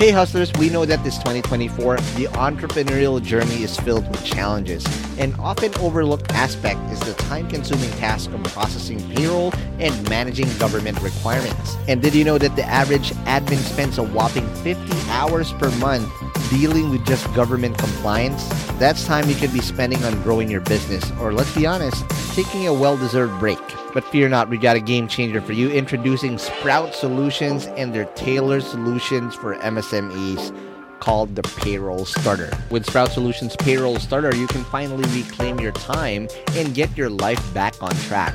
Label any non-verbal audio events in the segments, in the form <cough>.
Hey hustlers, we know that this 2024, the entrepreneurial journey is filled with challenges. An often overlooked aspect is the time-consuming task of processing payroll and managing government requirements. And did you know that the average admin spends a whopping 50 hours per month dealing with just government compliance? That's time you could be spending on growing your business, or let's be honest, taking a well-deserved break. But fear not, we got a game changer for you. Introducing Sprout Solutions and their tailored solutions for MSMEs called the Payroll Starter. With Sprout Solutions Payroll Starter, you can finally reclaim your time and get your life back on track.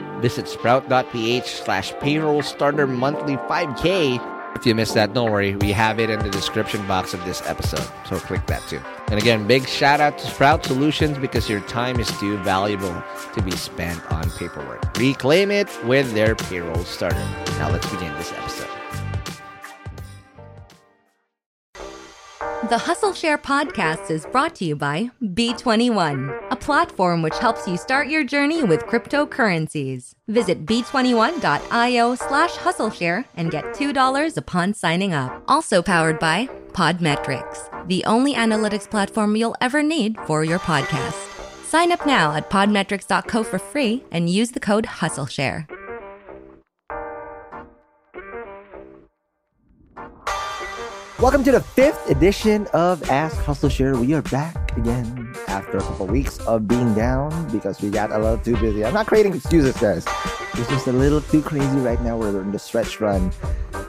Visit sprout.ph slash payroll starter monthly 5K. If you missed that, don't worry. We have it in the description box of this episode. So click that too. And again, big shout out to Sprout Solutions because your time is too valuable to be spent on paperwork. Reclaim it with their payroll starter. Now let's begin this episode. The Hustle Share podcast is brought to you by B21, a platform which helps you start your journey with cryptocurrencies. Visit b21.io slash hustleshare and get $2 upon signing up. Also powered by Podmetrics, the only analytics platform you'll ever need for your podcast. Sign up now at podmetrics.co for free and use the code HustleShare. Welcome to the fifth edition of Ask Hustle Share. We are back again after a couple weeks of being down because we got a little too busy. I'm not creating excuses, guys. It's just a little too crazy right now. We're in the stretch run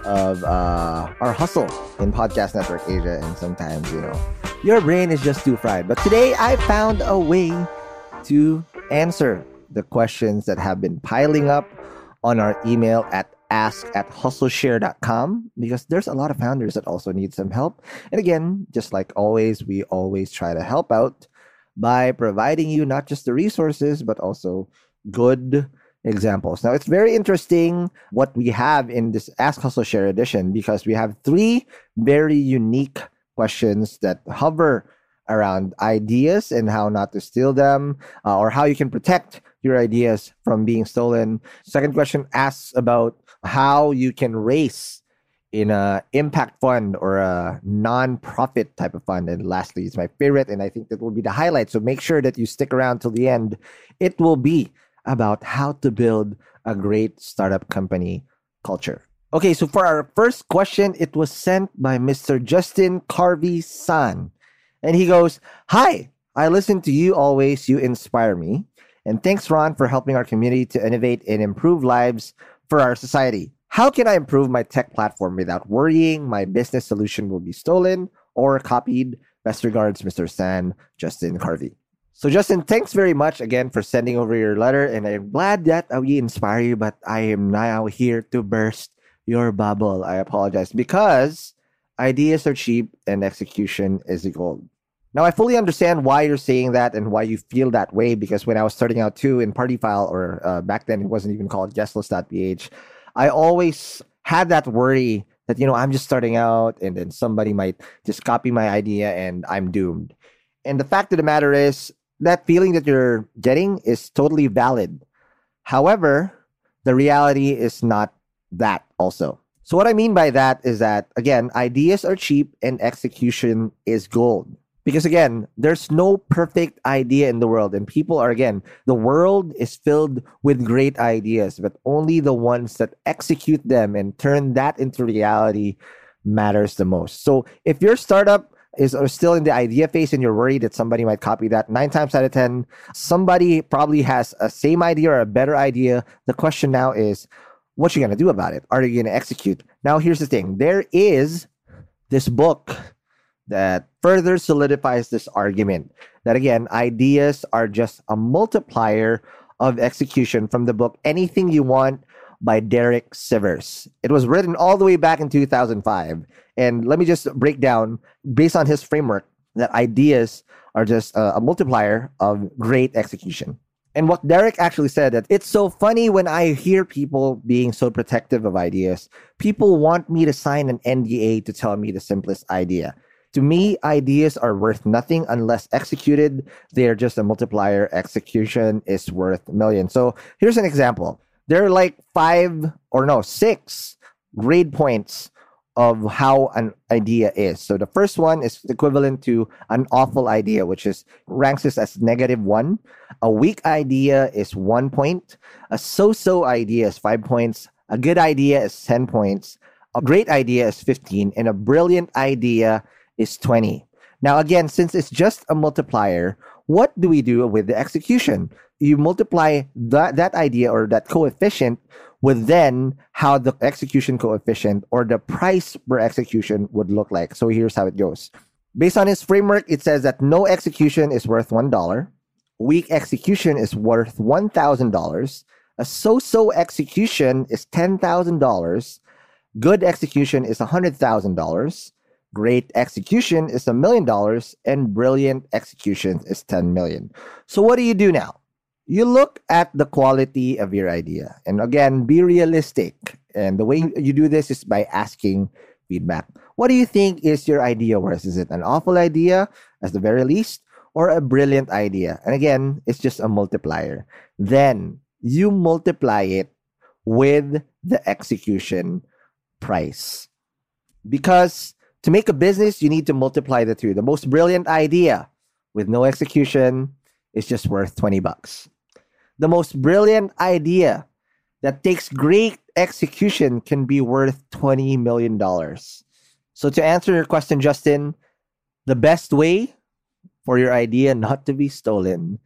of uh, our hustle in Podcast Network Asia, and sometimes, you know, your brain is just too fried. But today I found a way to answer the questions that have been piling up on our email at ask at hustleshare.com because there's a lot of founders that also need some help. And again, just like always, we always try to help out by providing you not just the resources, but also good examples. Now, it's very interesting what we have in this Ask Hustle Share edition because we have three very unique questions that hover around ideas and how not to steal them uh, or how you can protect your ideas from being stolen. Second question asks about how you can raise in a impact fund or a non-profit type of fund. And lastly, it's my favorite, and I think that will be the highlight. So make sure that you stick around till the end. It will be about how to build a great startup company culture. Okay, so for our first question, it was sent by Mr. Justin Carvey San. And he goes, Hi, I listen to you always. You inspire me. And thanks, Ron, for helping our community to innovate and improve lives for our society. How can I improve my tech platform without worrying my business solution will be stolen or copied? Best regards, Mr. San, Justin Carvey. So, Justin, thanks very much again for sending over your letter. And I'm glad that we inspire you, but I am now here to burst your bubble. I apologize because ideas are cheap and execution is gold. Now, I fully understand why you're saying that and why you feel that way because when I was starting out too in Party File, or uh, back then it wasn't even called guestlist.ph, I always had that worry that, you know, I'm just starting out and then somebody might just copy my idea and I'm doomed. And the fact of the matter is, that feeling that you're getting is totally valid. However, the reality is not that also. So, what I mean by that is that, again, ideas are cheap and execution is gold. Because again, there's no perfect idea in the world. And people are, again, the world is filled with great ideas, but only the ones that execute them and turn that into reality matters the most. So if your startup is still in the idea phase and you're worried that somebody might copy that, nine times out of 10, somebody probably has a same idea or a better idea. The question now is, what you going to do about it? Are you going to execute? Now, here's the thing there is this book that further solidifies this argument that again, ideas are just a multiplier of execution from the book Anything You Want by Derek Sivers. It was written all the way back in 2005. And let me just break down, based on his framework, that ideas are just a, a multiplier of great execution. And what Derek actually said that it's so funny when I hear people being so protective of ideas. People want me to sign an NDA to tell me the simplest idea. To me, ideas are worth nothing unless executed. They're just a multiplier. Execution is worth millions. So here's an example. There are like five or no, six grade points of how an idea is. So the first one is equivalent to an awful idea, which is ranks this as negative one. A weak idea is one point. A so-so idea is five points. A good idea is 10 points. A great idea is 15. And a brilliant idea is 20. Now, again, since it's just a multiplier, what do we do with the execution? You multiply that, that idea or that coefficient with then how the execution coefficient or the price per execution would look like. So here's how it goes. Based on his framework, it says that no execution is worth $1. Weak execution is worth $1,000. A so so execution is $10,000. Good execution is $100,000. Great execution is a million dollars, and brilliant execution is 10 million. So, what do you do now? You look at the quality of your idea. And again, be realistic. And the way you do this is by asking feedback. What do you think is your idea worth? Is it an awful idea, at the very least, or a brilliant idea? And again, it's just a multiplier. Then you multiply it with the execution price. Because to make a business, you need to multiply the two. The most brilliant idea with no execution is just worth 20 bucks. The most brilliant idea that takes great execution can be worth $20 million. So, to answer your question, Justin, the best way for your idea not to be stolen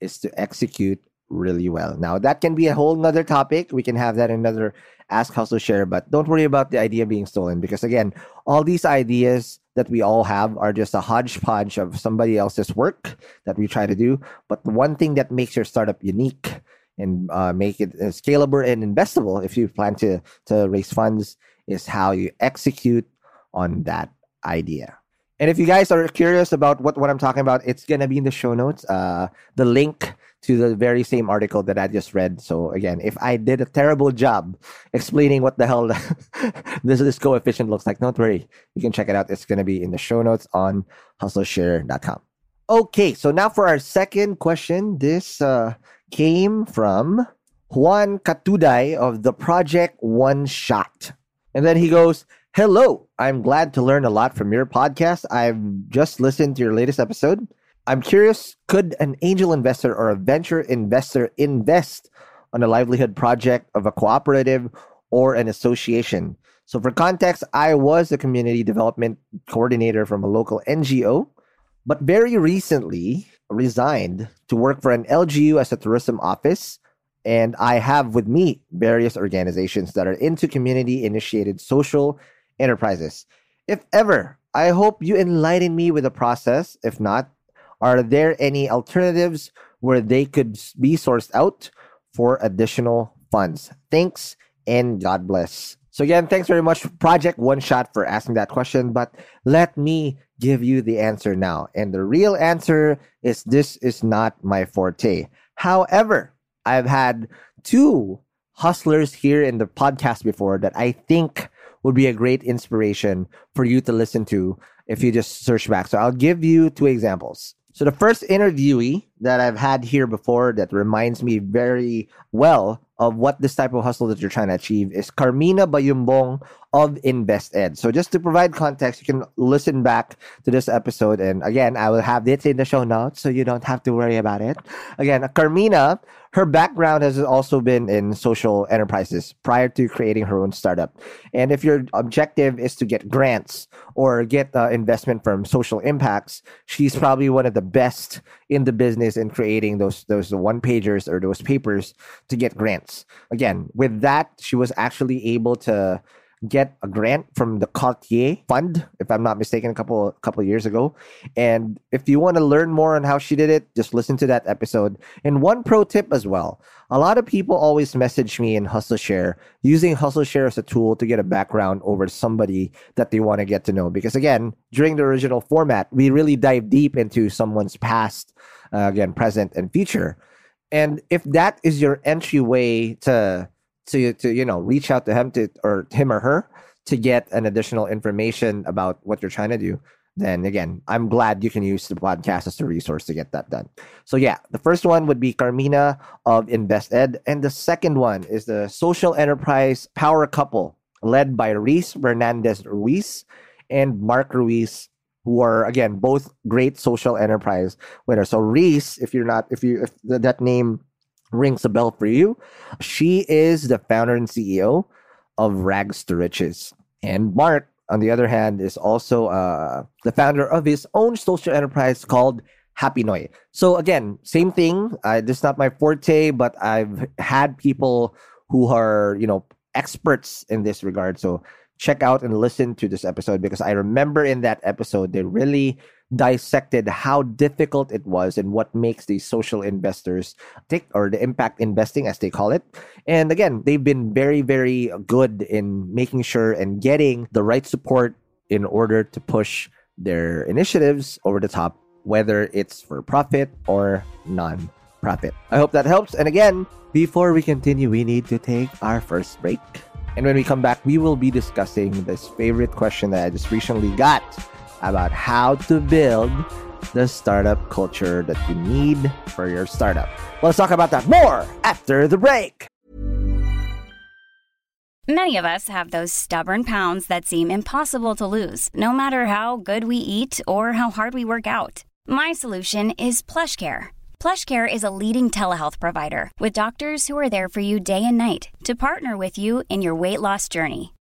is to execute really well. Now, that can be a whole nother topic. We can have that another Ask Hustle Share, but don't worry about the idea being stolen because, again, all these ideas that we all have are just a hodgepodge of somebody else's work that we try to do. But the one thing that makes your startup unique and uh, make it uh, scalable and investable if you plan to, to raise funds is how you execute on that idea. And if you guys are curious about what, what I'm talking about, it's going to be in the show notes. Uh, the link to the very same article that I just read. So again, if I did a terrible job explaining what the hell <laughs> this this coefficient looks like, don't worry. You can check it out. It's going to be in the show notes on hustleshare.com. Okay, so now for our second question. This uh, came from Juan Catuday of the Project One Shot. And then he goes, Hello, I'm glad to learn a lot from your podcast. I've just listened to your latest episode. I'm curious could an angel investor or a venture investor invest on a livelihood project of a cooperative or an association? So, for context, I was a community development coordinator from a local NGO, but very recently resigned to work for an LGU as a tourism office. And I have with me various organizations that are into community initiated social enterprises. If ever, I hope you enlighten me with the process. If not, are there any alternatives where they could be sourced out for additional funds? Thanks and God bless. So, again, thanks very much, Project One Shot, for asking that question. But let me give you the answer now. And the real answer is this is not my forte. However, I've had two hustlers here in the podcast before that I think would be a great inspiration for you to listen to if you just search back. So I'll give you two examples. So the first interviewee that I've had here before that reminds me very well of what this type of hustle that you're trying to achieve is Carmina Bayombong of InvestEd. So just to provide context, you can listen back to this episode. And again, I will have it in the show notes so you don't have to worry about it. Again, Carmina, her background has also been in social enterprises prior to creating her own startup. And if your objective is to get grants or get uh, investment from social impacts, she's probably one of the best in the business in creating those those one pagers or those papers to get grants. Again, with that, she was actually able to get a grant from the Cartier Fund, if I'm not mistaken, a couple couple years ago. And if you want to learn more on how she did it, just listen to that episode. And one pro tip as well: a lot of people always message me in Hustle Share using Hustle Share as a tool to get a background over somebody that they want to get to know. Because again, during the original format, we really dive deep into someone's past, uh, again, present, and future. And if that is your entryway to to to you know reach out to him to or him or her to get an additional information about what you're trying to do then again i'm glad you can use the podcast as a resource to get that done. So yeah the first one would be carmina of InvestEd and the second one is the social enterprise power couple led by reese fernandez ruiz and mark ruiz who are again both great social enterprise winners. So reese if you're not if you if that name rings a bell for you. She is the founder and CEO of Rags to Riches. And Mark, on the other hand, is also uh, the founder of his own social enterprise called Hapinoy. So again, same thing. Uh, this is not my forte, but I've had people who are, you know, experts in this regard. So check out and listen to this episode because I remember in that episode they really dissected how difficult it was and what makes these social investors take or the impact investing as they call it. And again, they've been very very good in making sure and getting the right support in order to push their initiatives over the top whether it's for profit or non profit. I hope that helps. And again, before we continue, we need to take our first break. And when we come back, we will be discussing this favorite question that I just recently got about how to build the startup culture that you need for your startup. Let's talk about that more after the break. Many of us have those stubborn pounds that seem impossible to lose, no matter how good we eat or how hard we work out. My solution is PlushCare PlushCare is a leading telehealth provider with doctors who are there for you day and night to partner with you in your weight loss journey.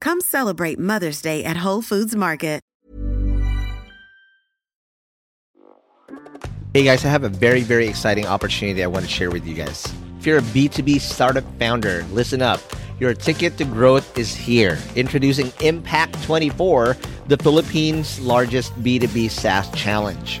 Come celebrate Mother's Day at Whole Foods Market. Hey guys, I have a very, very exciting opportunity I want to share with you guys. If you're a B2B startup founder, listen up. Your ticket to growth is here. Introducing Impact 24, the Philippines' largest B2B SaaS challenge.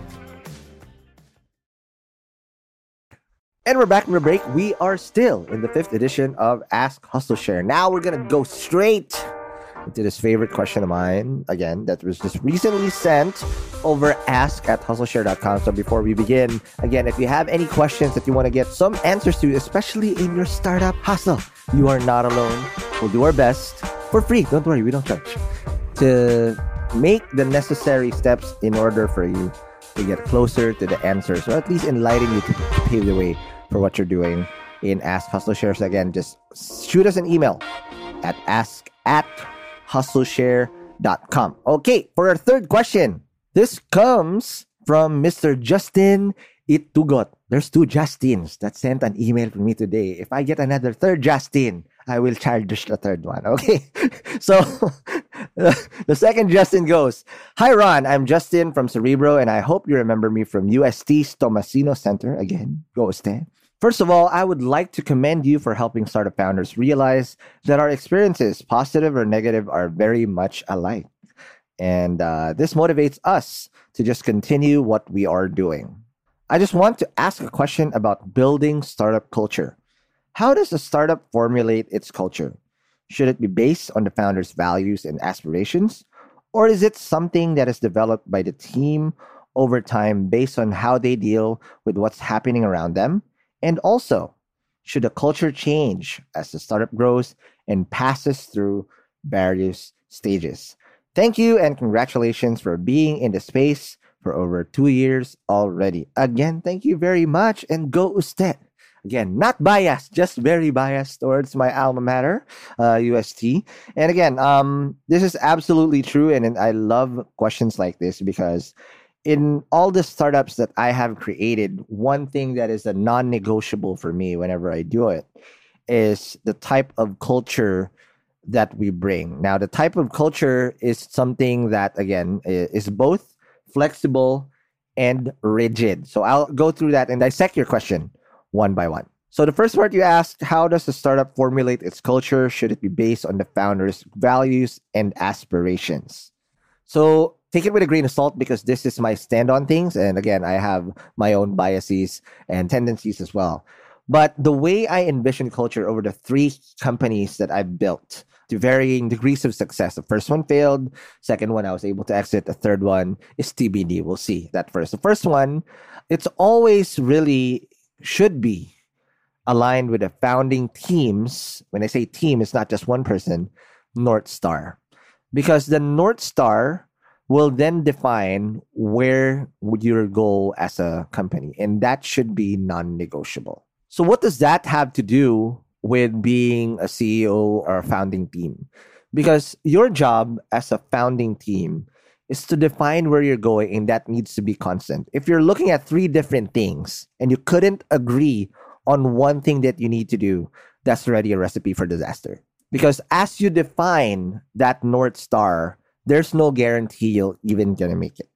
And we're back from the break. We are still in the fifth edition of Ask Hustle Share. Now we're gonna go straight into this favorite question of mine again that was just recently sent over ask at hustleshare.com. So before we begin, again, if you have any questions that you want to get some answers to, especially in your startup hustle, you are not alone. We'll do our best for free. Don't worry, we don't charge to make the necessary steps in order for you to get closer to the answers or at least enlighten you to pave the way for what you're doing in Ask Hustle Shares. Again, just shoot us an email at ask at hustleshare.com. Okay, for our third question, this comes from Mr. Justin Itugot. There's two Justins that sent an email to me today. If I get another third Justin, I will charge the third one. Okay. <laughs> so <laughs> the second Justin goes Hi, Ron. I'm Justin from Cerebro, and I hope you remember me from UST's Tomasino Center. Again, go stay. First of all, I would like to commend you for helping startup founders realize that our experiences, positive or negative, are very much alike. And uh, this motivates us to just continue what we are doing. I just want to ask a question about building startup culture. How does a startup formulate its culture? Should it be based on the founder's values and aspirations? Or is it something that is developed by the team over time based on how they deal with what's happening around them? And also, should the culture change as the startup grows and passes through various stages? Thank you and congratulations for being in the space for over two years already. Again, thank you very much and go USTe. Again, not biased, just very biased towards my alma mater, uh, UST. And again, um, this is absolutely true. And, and I love questions like this because in all the startups that I have created, one thing that is a non negotiable for me whenever I do it is the type of culture that we bring. Now, the type of culture is something that, again, is both flexible and rigid. So I'll go through that and dissect your question one by one. So the first part you asked, how does the startup formulate its culture? Should it be based on the founder's values and aspirations? So take it with a grain of salt because this is my stand on things. And again, I have my own biases and tendencies as well. But the way I envision culture over the three companies that I've built to varying degrees of success. The first one failed. Second one, I was able to exit. The third one is TBD. We'll see that first. The first one, it's always really should be aligned with the founding teams. When I say team, it's not just one person, North Star. Because the North Star will then define where your goal as a company and that should be non-negotiable so what does that have to do with being a ceo or a founding team because your job as a founding team is to define where you're going and that needs to be constant if you're looking at three different things and you couldn't agree on one thing that you need to do that's already a recipe for disaster because as you define that north star there's no guarantee you'll even gonna make it.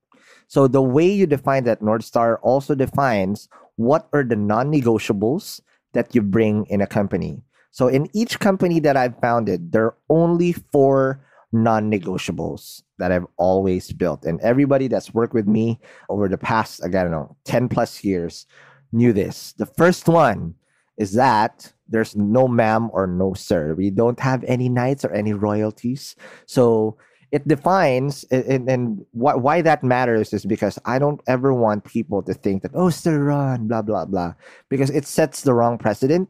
So the way you define that North Star also defines what are the non-negotiables that you bring in a company. So in each company that I've founded, there are only four non-negotiables that I've always built. And everybody that's worked with me over the past, I don't know, 10 plus years knew this. The first one is that there's no ma'am or no sir. We don't have any knights or any royalties. So it defines and, and why, why that matters is because I don't ever want people to think that oh Sir Ron blah blah blah because it sets the wrong precedent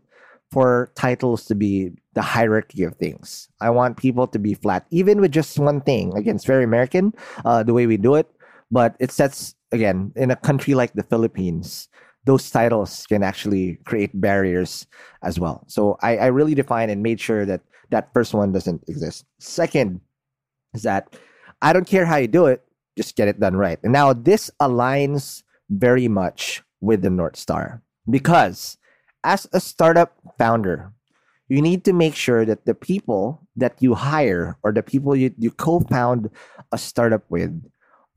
for titles to be the hierarchy of things. I want people to be flat, even with just one thing. Again, it's very American uh, the way we do it, but it sets again in a country like the Philippines. Those titles can actually create barriers as well. So I, I really define and made sure that that first one doesn't exist. Second, is that I don't care how you do it, just get it done right. And now this aligns very much with the North Star because as a startup founder, you need to make sure that the people that you hire or the people you, you co found a startup with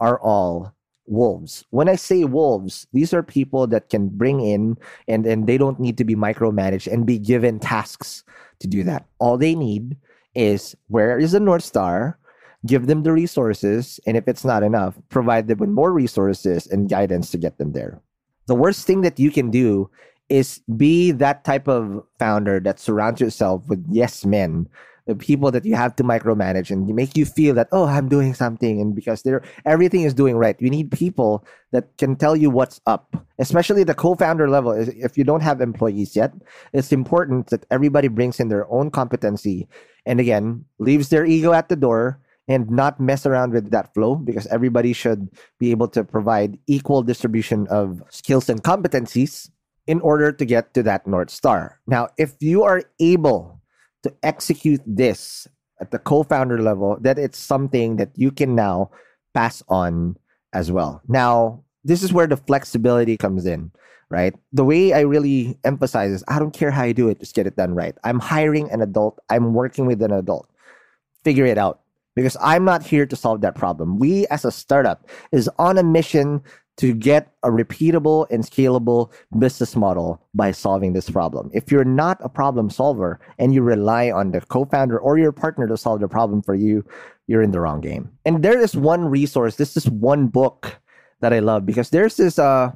are all wolves. When I say wolves, these are people that can bring in and, and they don't need to be micromanaged and be given tasks to do that. All they need is where is the North Star? give them the resources, and if it's not enough, provide them with more resources and guidance to get them there. The worst thing that you can do is be that type of founder that surrounds yourself with yes men the people that you have to micromanage and make you feel that oh i'm doing something and because they're everything is doing right. You need people that can tell you what's up especially the co-founder level. If you don't have employees yet it's important that everybody brings in their own competency and again leaves their ego at the door and not mess around with that flow because everybody should be able to provide equal distribution of skills and competencies in order to get to that north star. Now if you are able to execute this at the co-founder level that it's something that you can now pass on as well. Now this is where the flexibility comes in right? The way i really emphasize is i don't care how you do it just get it done right. I'm hiring an adult. I'm working with an adult. Figure it out. Because i'm not here to solve that problem. We as a startup is on a mission to get a repeatable and scalable business model by solving this problem. If you're not a problem solver and you rely on the co founder or your partner to solve the problem for you, you're in the wrong game. And there is one resource, this is one book that I love because there's this uh,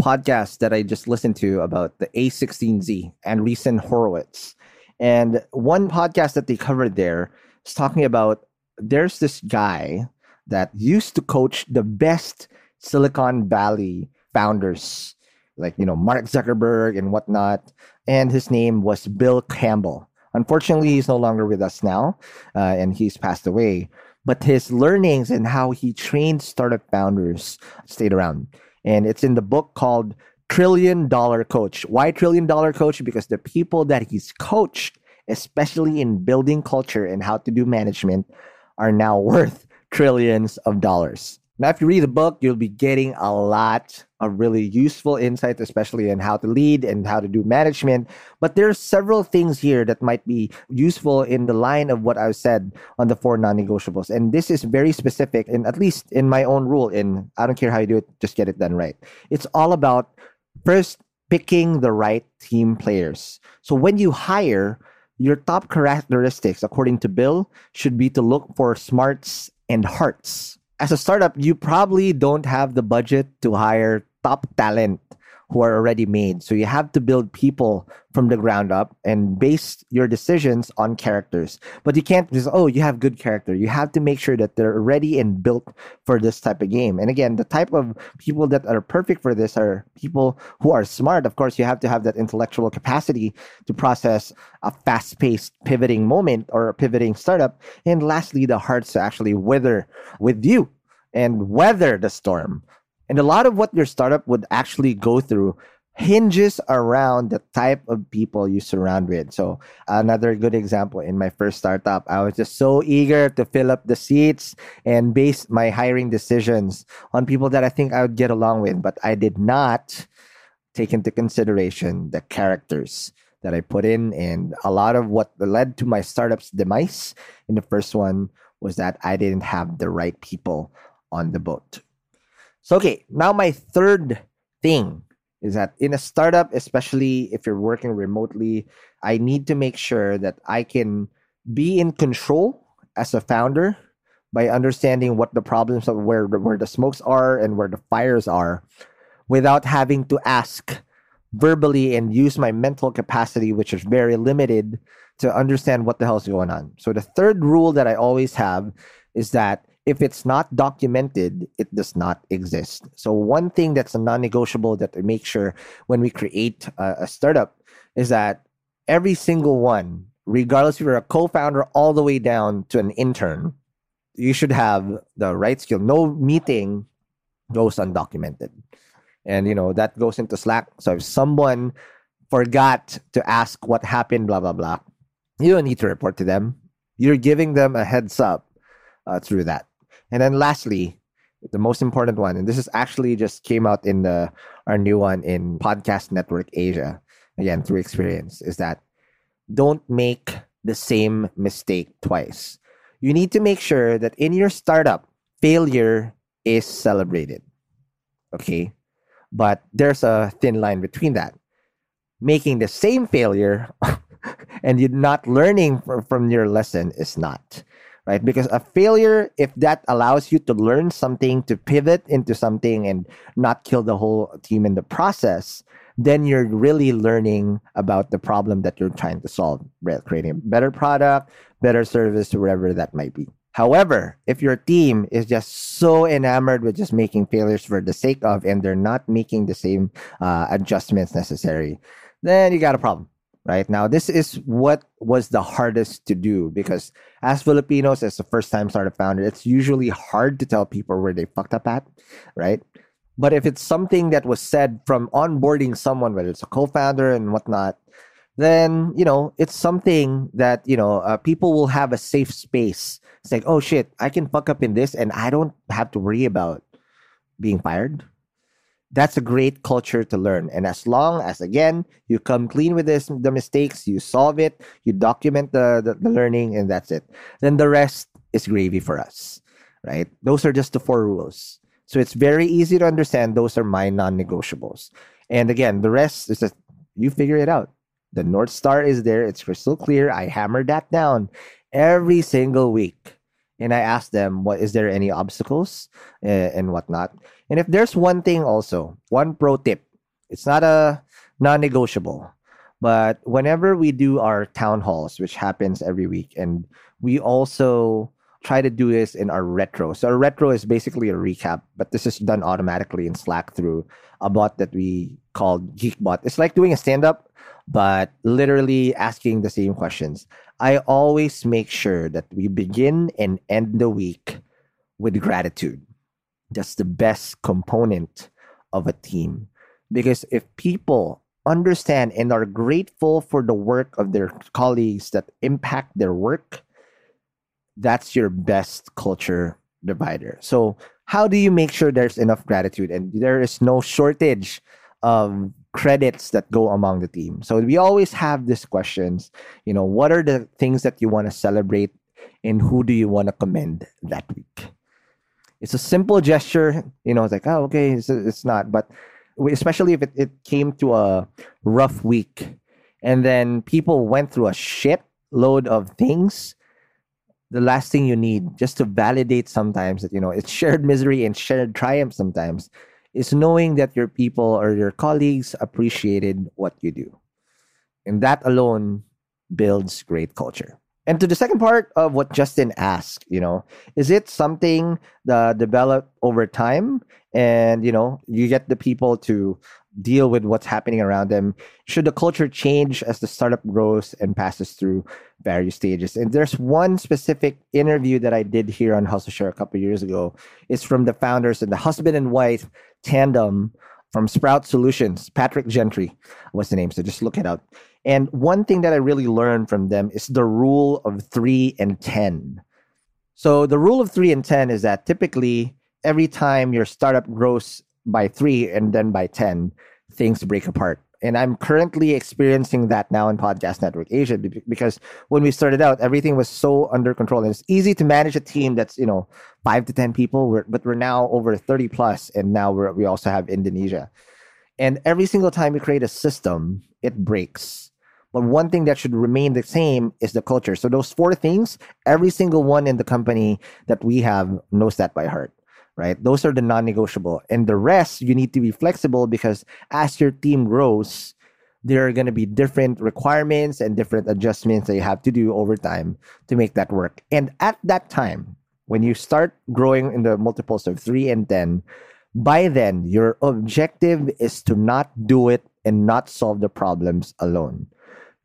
podcast that I just listened to about the A16Z Andreessen Horowitz. And one podcast that they covered there is talking about there's this guy that used to coach the best Silicon Valley founders, like, you know, Mark Zuckerberg and whatnot. And his name was Bill Campbell. Unfortunately, he's no longer with us now, uh, and he's passed away. But his learnings and how he trained startup founders stayed around. And it's in the book called Trillion Dollar Coach. Why Trillion Dollar Coach? Because the people that he's coached, especially in building culture and how to do management, are now <laughs> worth trillions of dollars. Now, if you read the book, you'll be getting a lot of really useful insights, especially in how to lead and how to do management. But there's several things here that might be useful in the line of what I've said on the four non-negotiables. And this is very specific, and at least in my own rule, in I don't care how you do it, just get it done right. It's all about first picking the right team players. So when you hire, your top characteristics, according to Bill, should be to look for smarts and hearts as a startup, you probably don't have the budget to hire top talent who are already made. So you have to build people from the ground up and base your decisions on characters. But you can't just, oh, you have good character. You have to make sure that they're ready and built for this type of game. And again, the type of people that are perfect for this are people who are smart. Of course, you have to have that intellectual capacity to process a fast paced pivoting moment or a pivoting startup. And lastly, the hearts to actually wither with you and weather the storm. And a lot of what your startup would actually go through hinges around the type of people you surround with. So, another good example in my first startup, I was just so eager to fill up the seats and base my hiring decisions on people that I think I would get along with, but I did not take into consideration the characters that I put in. And a lot of what led to my startup's demise in the first one was that I didn't have the right people on the boat. So, okay, now my third thing is that in a startup, especially if you're working remotely, I need to make sure that I can be in control as a founder by understanding what the problems of where where the smokes are and where the fires are without having to ask verbally and use my mental capacity which is very limited to understand what the hell is going on. So the third rule that I always have is that if it's not documented, it does not exist. So one thing that's a non-negotiable that we make sure when we create a, a startup is that every single one, regardless if you're a co-founder all the way down to an intern, you should have the right skill. No meeting goes undocumented. And you know, that goes into Slack. So if someone forgot to ask what happened, blah blah blah, you don't need to report to them. You're giving them a heads up uh, through that. And then lastly, the most important one, and this is actually just came out in the our new one in Podcast Network Asia, again through experience, is that don't make the same mistake twice. You need to make sure that in your startup, failure is celebrated. Okay? But there's a thin line between that. Making the same failure <laughs> and you're not learning from your lesson is not right? Because a failure, if that allows you to learn something, to pivot into something and not kill the whole team in the process, then you're really learning about the problem that you're trying to solve, creating a better product, better service, whatever that might be. However, if your team is just so enamored with just making failures for the sake of, and they're not making the same uh, adjustments necessary, then you got a problem right? Now this is what was the hardest to do because as filipinos as a first time startup founder it's usually hard to tell people where they fucked up at right? But if it's something that was said from onboarding someone whether it's a co-founder and whatnot then you know it's something that you know uh, people will have a safe space. It's like oh shit i can fuck up in this and i don't have to worry about being fired that's a great culture to learn. And as long as again you come clean with this the mistakes, you solve it, you document the, the, the learning, and that's it. Then the rest is gravy for us. Right? Those are just the four rules. So it's very easy to understand. Those are my non-negotiables. And again, the rest is just you figure it out. The North Star is there. It's crystal clear. I hammer that down every single week and I ask them, "What is there any obstacles uh, and whatnot?" And if there's one thing, also one pro tip, it's not a non-negotiable, but whenever we do our town halls, which happens every week, and we also try to do this in our retro. So our retro is basically a recap, but this is done automatically in Slack through a bot that we call Geekbot. It's like doing a stand-up, but literally asking the same questions. I always make sure that we begin and end the week with gratitude. That's the best component of a team. Because if people understand and are grateful for the work of their colleagues that impact their work, that's your best culture divider. So, how do you make sure there's enough gratitude and there is no shortage of credits that go among the team. So we always have these questions, you know, what are the things that you want to celebrate and who do you want to commend that week? It's a simple gesture, you know, it's like, oh, okay, it's, it's not. But especially if it, it came to a rough week and then people went through a shit load of things, the last thing you need just to validate sometimes that, you know, it's shared misery and shared triumph sometimes is knowing that your people or your colleagues appreciated what you do. And that alone builds great culture. And to the second part of what Justin asked, you know, is it something that developed over time and, you know, you get the people to deal with what's happening around them? Should the culture change as the startup grows and passes through various stages? And there's one specific interview that I did here on Hustle Share a couple years ago. It's from the founders and the husband and wife tandem from Sprout Solutions, Patrick Gentry what's the name. So just look it up. And one thing that I really learned from them is the rule of three and 10. So the rule of three and 10 is that typically every time your startup grows by three and then by 10, things break apart. And I'm currently experiencing that now in Podcast Network Asia because when we started out, everything was so under control. And it's easy to manage a team that's, you know, five to 10 people, we're, but we're now over 30 plus, And now we also have Indonesia. And every single time we create a system, it breaks. But one thing that should remain the same is the culture. So those four things, every single one in the company that we have knows that by heart right? Those are the non negotiable. And the rest, you need to be flexible because as your team grows, there are going to be different requirements and different adjustments that you have to do over time to make that work. And at that time, when you start growing in the multiples of three and 10, by then, your objective is to not do it and not solve the problems alone.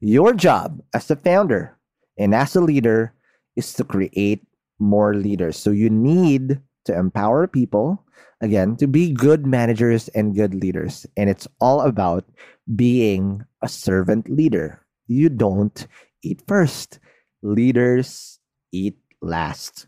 Your job as a founder and as a leader is to create more leaders. So you need to empower people, again, to be good managers and good leaders. And it's all about being a servant leader. You don't eat first, leaders eat last.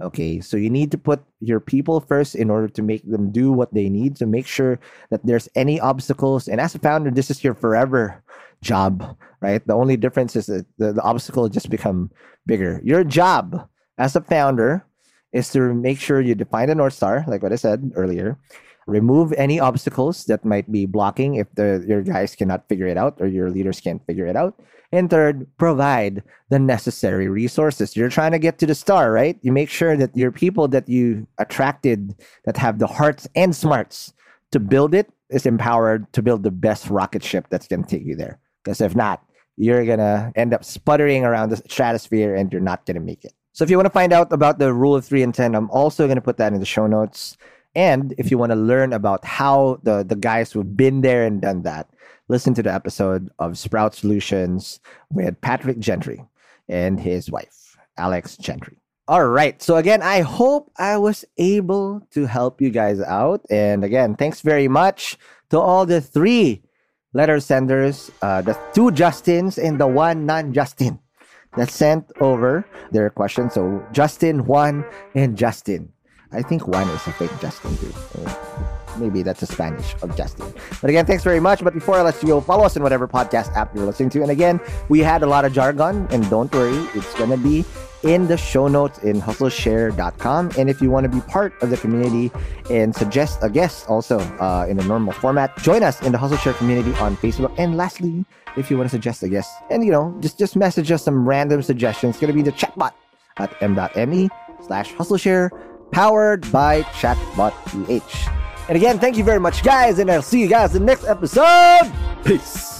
Okay, so you need to put your people first in order to make them do what they need to make sure that there's any obstacles. And as a founder, this is your forever job, right? The only difference is that the, the obstacle just become bigger. Your job as a founder is to make sure you define the North Star, like what I said earlier. Remove any obstacles that might be blocking if the your guys cannot figure it out or your leaders can't figure it out. And third, provide the necessary resources. You're trying to get to the star, right? You make sure that your people that you attracted that have the hearts and smarts to build it is empowered to build the best rocket ship that's going to take you there. Because if not, you're going to end up sputtering around the stratosphere and you're not going to make it. So if you want to find out about the rule of 3 and 10, I'm also going to put that in the show notes. And if you want to learn about how the, the guys who've been there and done that, listen to the episode of Sprout Solutions with Patrick Gentry and his wife, Alex Gentry. All right. So again, I hope I was able to help you guys out. And again, thanks very much to all the three letter senders, uh, the two Justins and the one non-Justin that sent over their questions. So Justin, Juan, and Justin. I think Juan is a fake Justin too. Maybe that's a Spanish of Justin. But again, thanks very much. But before I let you go, follow us in whatever podcast app you're listening to. And again, we had a lot of jargon, and don't worry, it's gonna be in the show notes in hustleshare.com. And if you want to be part of the community and suggest a guest also uh, in a normal format, join us in the Hustle Share community on Facebook. And lastly, if you want to suggest a guest, and you know, just just message us some random suggestions. It's gonna be the chatbot at m.me slash hustleshare powered by chatbot UH. And again, thank you very much, guys, and I'll see you guys in the next episode. Peace.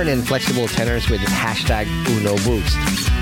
and flexible tenors with hashtag Uno Boost.